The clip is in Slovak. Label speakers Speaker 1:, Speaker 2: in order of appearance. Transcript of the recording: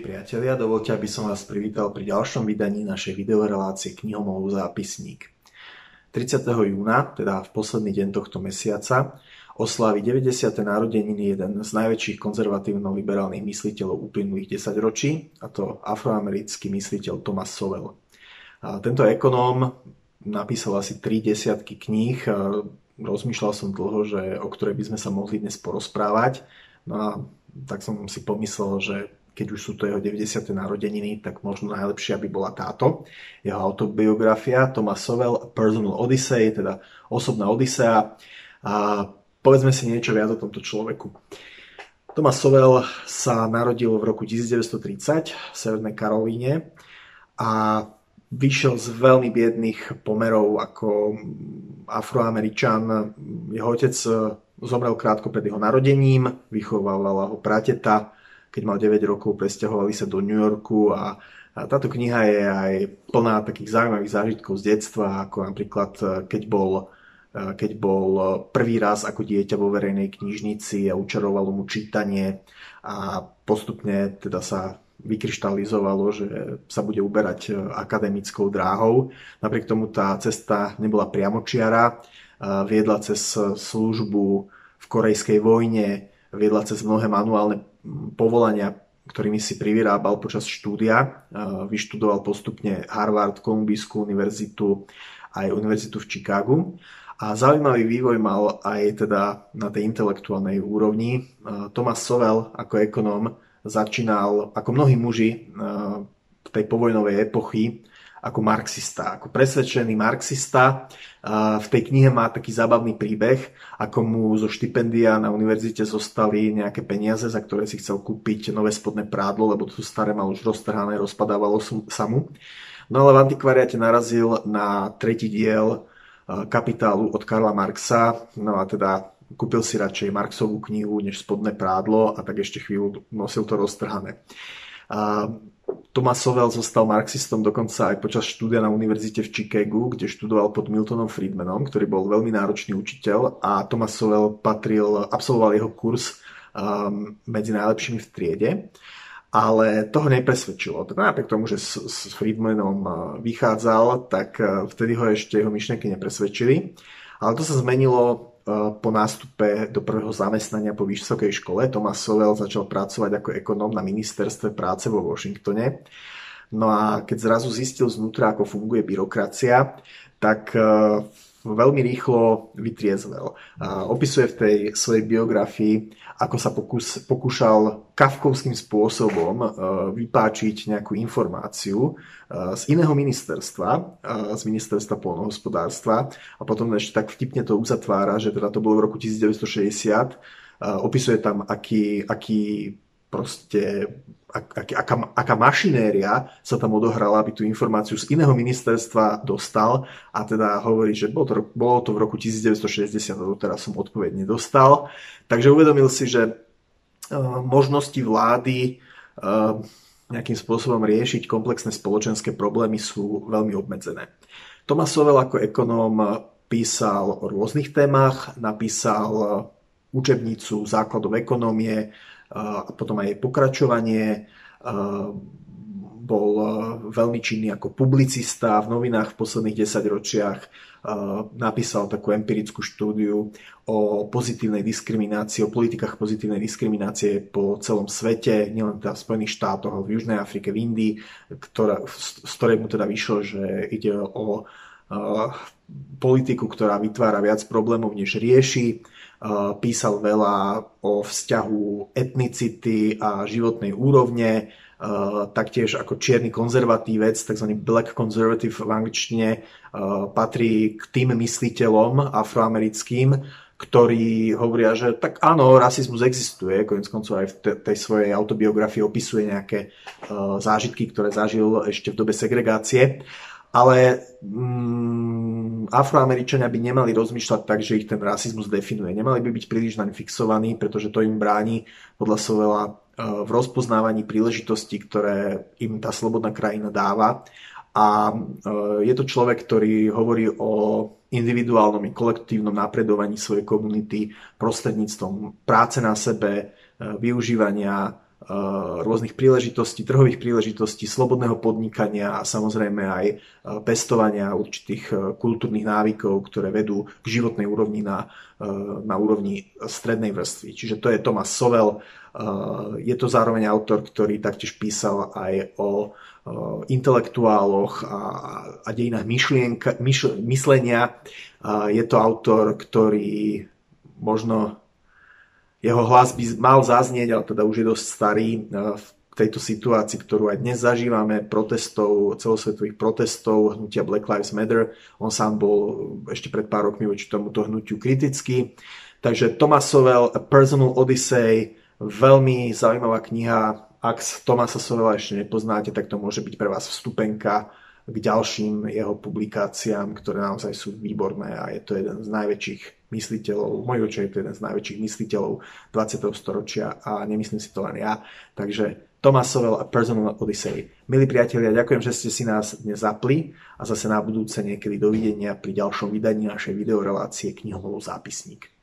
Speaker 1: Milí priatelia, dovolte, aby som vás privítal pri ďalšom vydaní našej videorelácie knihomov zápisník. 30. júna, teda v posledný deň tohto mesiaca, oslávi 90. narodeniny jeden z najväčších konzervatívno-liberálnych mysliteľov uplynulých 10 ročí, a to afroamerický mysliteľ Thomas Sowell. A tento ekonóm napísal asi tri desiatky kníh, rozmýšľal som dlho, že, o ktorej by sme sa mohli dnes porozprávať. No a tak som si pomyslel, že keď už sú to jeho 90. narodeniny, tak možno najlepšie, aby bola táto. Jeho autobiografia Thomas Sowell, Personal Odyssey, teda osobná Odisea. A povedzme si niečo viac o tomto človeku. Thomas Sowell sa narodil v roku 1930 v Severnej Karolíne a vyšiel z veľmi biedných pomerov ako afroameričan. Jeho otec zomrel krátko pred jeho narodením, vychovávala ho prateta, keď mal 9 rokov, presťahovali sa do New Yorku a, a táto kniha je aj plná takých zaujímavých zážitkov z detstva, ako napríklad e, keď bol, e, keď bol prvý raz ako dieťa vo verejnej knižnici a učarovalo mu čítanie a postupne teda sa vykryštalizovalo, že sa bude uberať e, akademickou dráhou. Napriek tomu tá cesta nebola priamočiara, viedla cez službu v korejskej vojne, viedla cez mnohé manuálne povolania, ktorými si privyrábal počas štúdia. Vyštudoval postupne Harvard, Kolumbijskú univerzitu, aj univerzitu v Chicagu. A zaujímavý vývoj mal aj teda na tej intelektuálnej úrovni. Thomas Sowell ako ekonóm začínal, ako mnohí muži v tej povojnovej epochy, ako marxista, ako presvedčený marxista. V tej knihe má taký zábavný príbeh, ako mu zo štipendia na univerzite zostali nejaké peniaze, za ktoré si chcel kúpiť nové spodné prádlo, lebo to staré mal už roztrhané, rozpadávalo sa mu. No ale v antikvariate narazil na tretí diel kapitálu od Karla Marxa, no a teda kúpil si radšej Marxovú knihu než spodné prádlo a tak ešte chvíľu nosil to roztrhané. Thomas Sowell zostal marxistom dokonca aj počas štúdia na univerzite v Chicagu, kde študoval pod Miltonom Friedmanom, ktorý bol veľmi náročný učiteľ a Thomas Sowell patril, absolvoval jeho kurz um, medzi najlepšími v triede ale toho nepresvedčilo. Tak napriek tomu, že s, s Friedmanom uh, vychádzal, tak uh, vtedy ho ešte jeho myšlienky nepresvedčili. Ale to sa zmenilo po nástupe do prvého zamestnania po vysokej škole Thomas Sowell začal pracovať ako ekonóm na ministerstve práce vo Washingtone. No a keď zrazu zistil znútra, ako funguje byrokracia, tak e, veľmi rýchlo vytriezvel. Opisuje v tej svojej biografii, ako sa pokus, pokúšal kafkovským spôsobom e, vypáčiť nejakú informáciu e, z iného ministerstva, e, z ministerstva polnohospodárstva a potom ešte tak vtipne to uzatvára, že teda to bolo v roku 1960. Opisuje tam, aký, aký proste ak, aká, aká mašinéria sa tam odohrala, aby tú informáciu z iného ministerstva dostal a teda hovorí, že bolo to, bolo to v roku 1960 a teraz som odpoveď nedostal. Takže uvedomil si, že uh, možnosti vlády uh, nejakým spôsobom riešiť komplexné spoločenské problémy sú veľmi obmedzené. Thomas Sowell ako ekonóm písal o rôznych témach, napísal učebnicu základov ekonómie, a potom aj pokračovanie. Bol veľmi činný ako publicista v novinách v posledných 10 ročiach. Napísal takú empirickú štúdiu o pozitívnej diskriminácii, o politikách pozitívnej diskriminácie po celom svete, nielen teda v Spojených štátoch, v Južnej Afrike, v Indii, ktorá, z ktorej mu teda vyšlo, že ide o politiku, ktorá vytvára viac problémov, než rieši. Písal veľa o vzťahu etnicity a životnej úrovne, taktiež ako čierny konzervatívec, tzv. black conservative v angličtine, patrí k tým mysliteľom afroamerickým, ktorí hovoria, že tak áno, rasizmus existuje, konec koncov aj v tej svojej autobiografii opisuje nejaké zážitky, ktoré zažil ešte v dobe segregácie ale mm, afroameričania by nemali rozmýšľať tak, že ich ten rasizmus definuje. Nemali by byť príliš naň fixovaní, pretože to im bráni podľa Sovela e, v rozpoznávaní príležitostí, ktoré im tá slobodná krajina dáva. A e, je to človek, ktorý hovorí o individuálnom i kolektívnom napredovaní svojej komunity prostredníctvom práce na sebe, e, využívania rôznych príležitostí, trhových príležitostí, slobodného podnikania a samozrejme aj pestovania určitých kultúrnych návykov, ktoré vedú k životnej úrovni na, na úrovni strednej vrstvy. Čiže to je Thomas Sovel. Je to zároveň autor, ktorý taktiež písal aj o intelektuáloch a, a dejinách myšlienka, myšl, myslenia. Je to autor, ktorý možno jeho hlas by mal zaznieť, ale teda už je dosť starý e, v tejto situácii, ktorú aj dnes zažívame, protestov, celosvetových protestov, hnutia Black Lives Matter. On sám bol ešte pred pár rokmi voči tomuto hnutiu kritický. Takže Thomas Sowell, A Personal Odyssey, veľmi zaujímavá kniha. Ak Tomasa Sowella ešte nepoznáte, tak to môže byť pre vás vstupenka k ďalším jeho publikáciám, ktoré naozaj sú výborné a je to jeden z najväčších mysliteľov, mojich očiach je to jeden z najväčších mysliteľov 20. storočia a nemyslím si to len ja. Takže Thomas Sowell a Personal Odyssey. Milí priatelia, ďakujem, že ste si nás dnes zapli a zase na budúce niekedy dovidenia pri ďalšom vydaní našej videorelácie Knihomolov zápisník.